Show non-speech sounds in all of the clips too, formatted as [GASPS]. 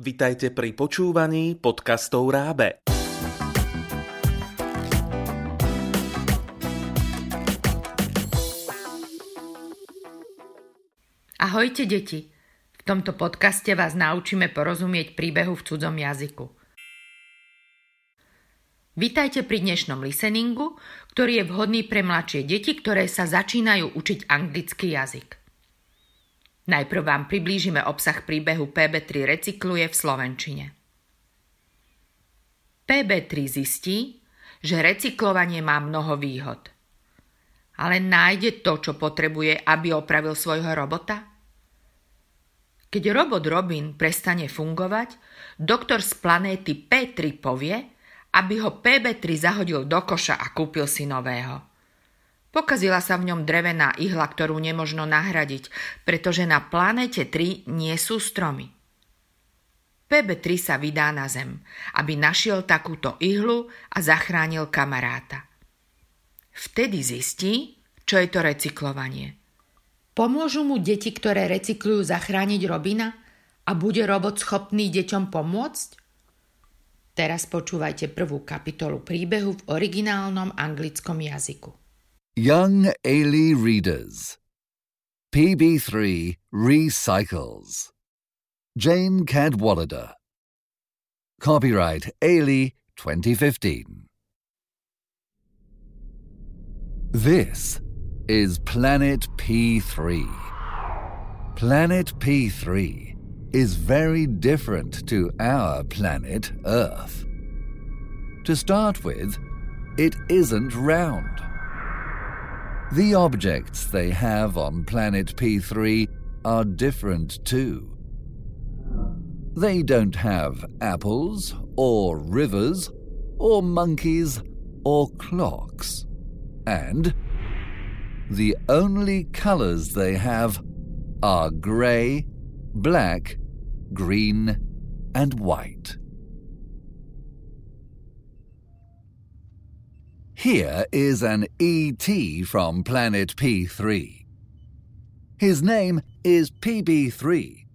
Vitajte pri počúvaní podcastov Rábe. Ahojte deti. V tomto podcaste vás naučíme porozumieť príbehu v cudzom jazyku. Vítajte pri dnešnom listeningu, ktorý je vhodný pre mladšie deti, ktoré sa začínajú učiť anglický jazyk. Najprv vám priblížime obsah príbehu PB3 recykluje v Slovenčine. PB3 zistí, že recyklovanie má mnoho výhod. Ale nájde to, čo potrebuje, aby opravil svojho robota? Keď robot Robin prestane fungovať, doktor z planéty P3 povie, aby ho PB3 zahodil do koša a kúpil si nového. Pokazila sa v ňom drevená ihla, ktorú nemožno nahradiť, pretože na planéte 3 nie sú stromy. PB3 sa vydá na zem, aby našiel takúto ihlu a zachránil kamaráta. Vtedy zistí, čo je to recyklovanie. Pomôžu mu deti, ktoré recyklujú, zachrániť Robina a bude robot schopný deťom pomôcť? Teraz počúvajte prvú kapitolu príbehu v originálnom anglickom jazyku. Young ELI Readers PB3 Recycles Jane Cadwallader Copyright ELI 2015 This is Planet P3. Planet P3 is very different to our planet, Earth. To start with, it isn't round. The objects they have on planet P3 are different too. They don't have apples, or rivers, or monkeys, or clocks. And the only colours they have are grey, black, green, and white. Here is an ET from planet P3. His name is PB3.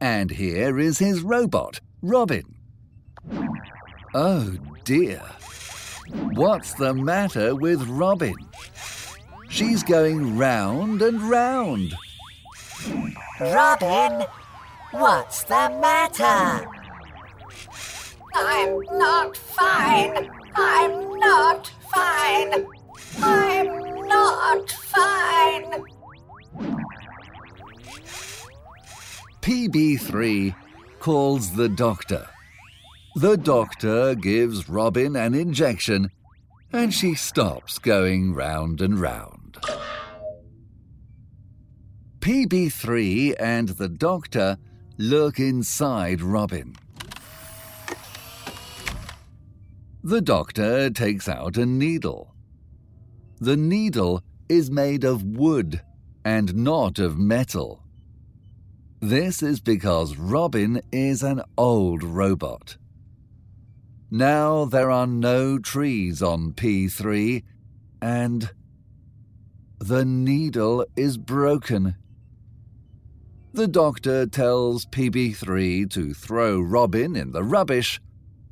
And here is his robot, Robin. Oh dear. What's the matter with Robin? She's going round and round. Robin, what's the matter? I'm not fine. I'm not fine. I'm not fine. PB3 calls the doctor. The doctor gives Robin an injection and she stops going round and round. PB3 and the doctor look inside Robin. The doctor takes out a needle. The needle is made of wood and not of metal. This is because Robin is an old robot. Now there are no trees on P3, and the needle is broken. The doctor tells PB3 to throw Robin in the rubbish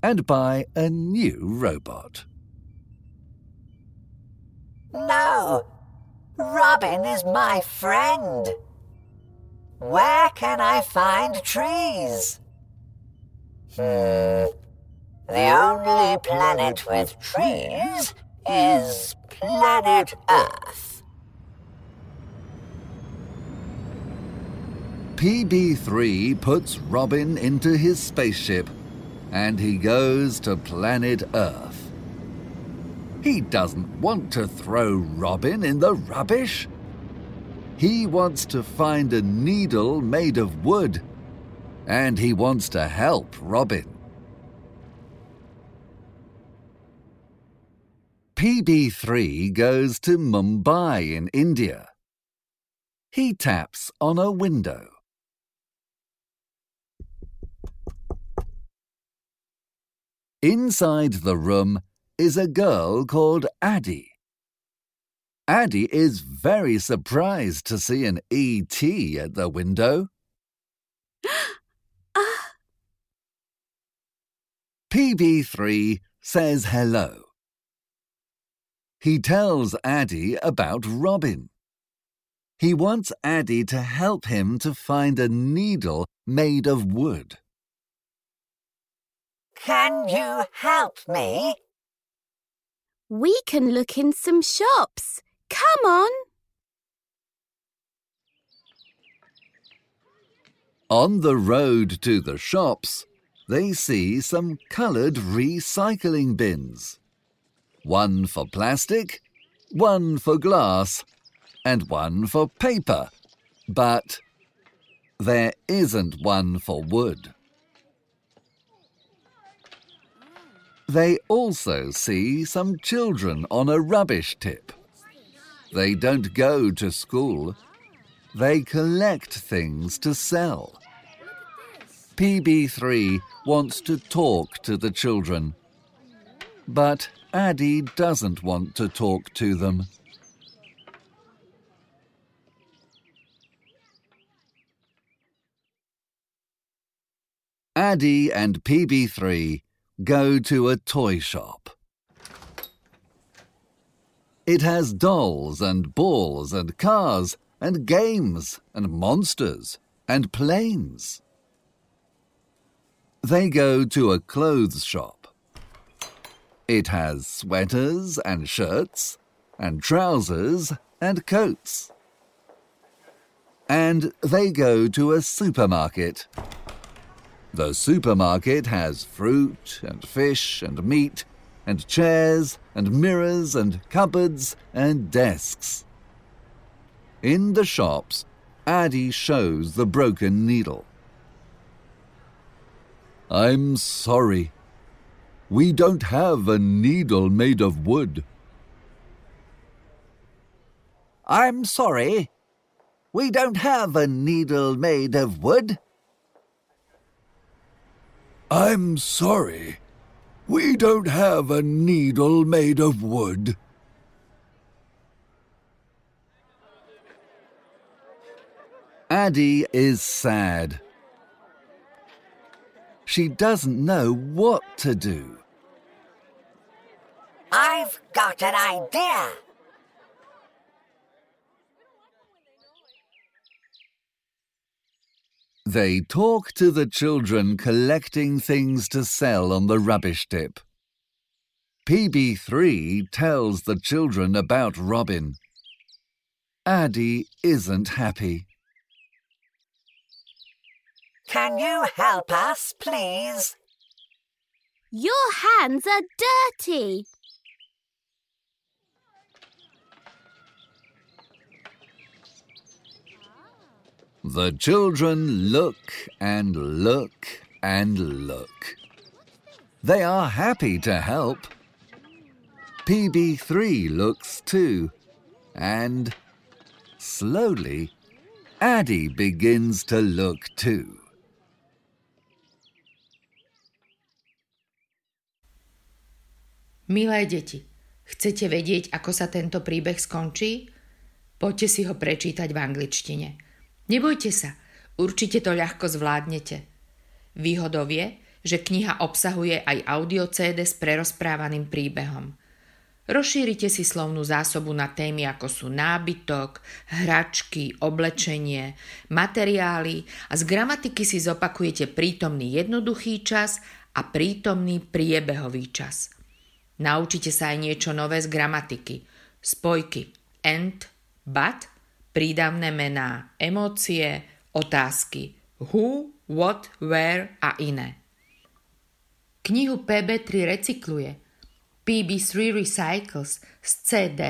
and buy a new robot. No! Robin is my friend. Where can I find trees? Hmm. The only planet with trees is planet Earth. PB3 puts Robin into his spaceship and he goes to planet Earth. He doesn't want to throw Robin in the rubbish. He wants to find a needle made of wood. And he wants to help Robin. PB3 goes to Mumbai in India. He taps on a window. Inside the room is a girl called Addie. Addie is very surprised to see an ET at the window. [GASPS] Ah. PB3 says hello. He tells Addy about Robin. He wants Addy to help him to find a needle made of wood. Can you help me? We can look in some shops. Come on. On the road to the shops, they see some coloured recycling bins. One for plastic, one for glass, and one for paper. But there isn't one for wood. They also see some children on a rubbish tip. They don't go to school. They collect things to sell. PB3 wants to talk to the children. But Addy doesn't want to talk to them. Addy and PB3 go to a toy shop. It has dolls and balls and cars and games and monsters and planes. They go to a clothes shop. It has sweaters and shirts and trousers and coats. And they go to a supermarket. The supermarket has fruit and fish and meat and chairs and mirrors and cupboards and desks. In the shops, Addy shows the broken needle. I'm sorry. We don't have a needle made of wood. I'm sorry. We don't have a needle made of wood. I'm sorry. We don't have a needle made of wood. Addie is sad. She doesn't know what to do. I've got an idea. They talk to the children collecting things to sell on the rubbish tip. PB3 tells the children about Robin. Addy isn't happy. Can you help us, please? Your hands are dirty. The children look and look and look. They are happy to help. PB3 looks too, and slowly, Addy begins to look too. Milé deti, chcete vedieť, ako sa tento príbeh skončí? Poďte si ho prečítať v angličtine. Nebojte sa, určite to ľahko zvládnete. Výhodou je, že kniha obsahuje aj audio CD s prerozprávaným príbehom. Rozšírite si slovnú zásobu na témy ako sú nábytok, hračky, oblečenie, materiály a z gramatiky si zopakujete prítomný jednoduchý čas a prítomný priebehový čas – Naučite sa aj niečo nové z gramatiky. Spojky and, but, prídavné mená, emócie, otázky who, what, where a iné. Knihu PB3 recykluje, PB3 Recycles z CD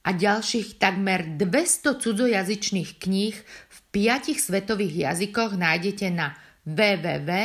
a ďalších takmer 200 cudzojazyčných kníh v piatich svetových jazykoch nájdete na www.raab.sk.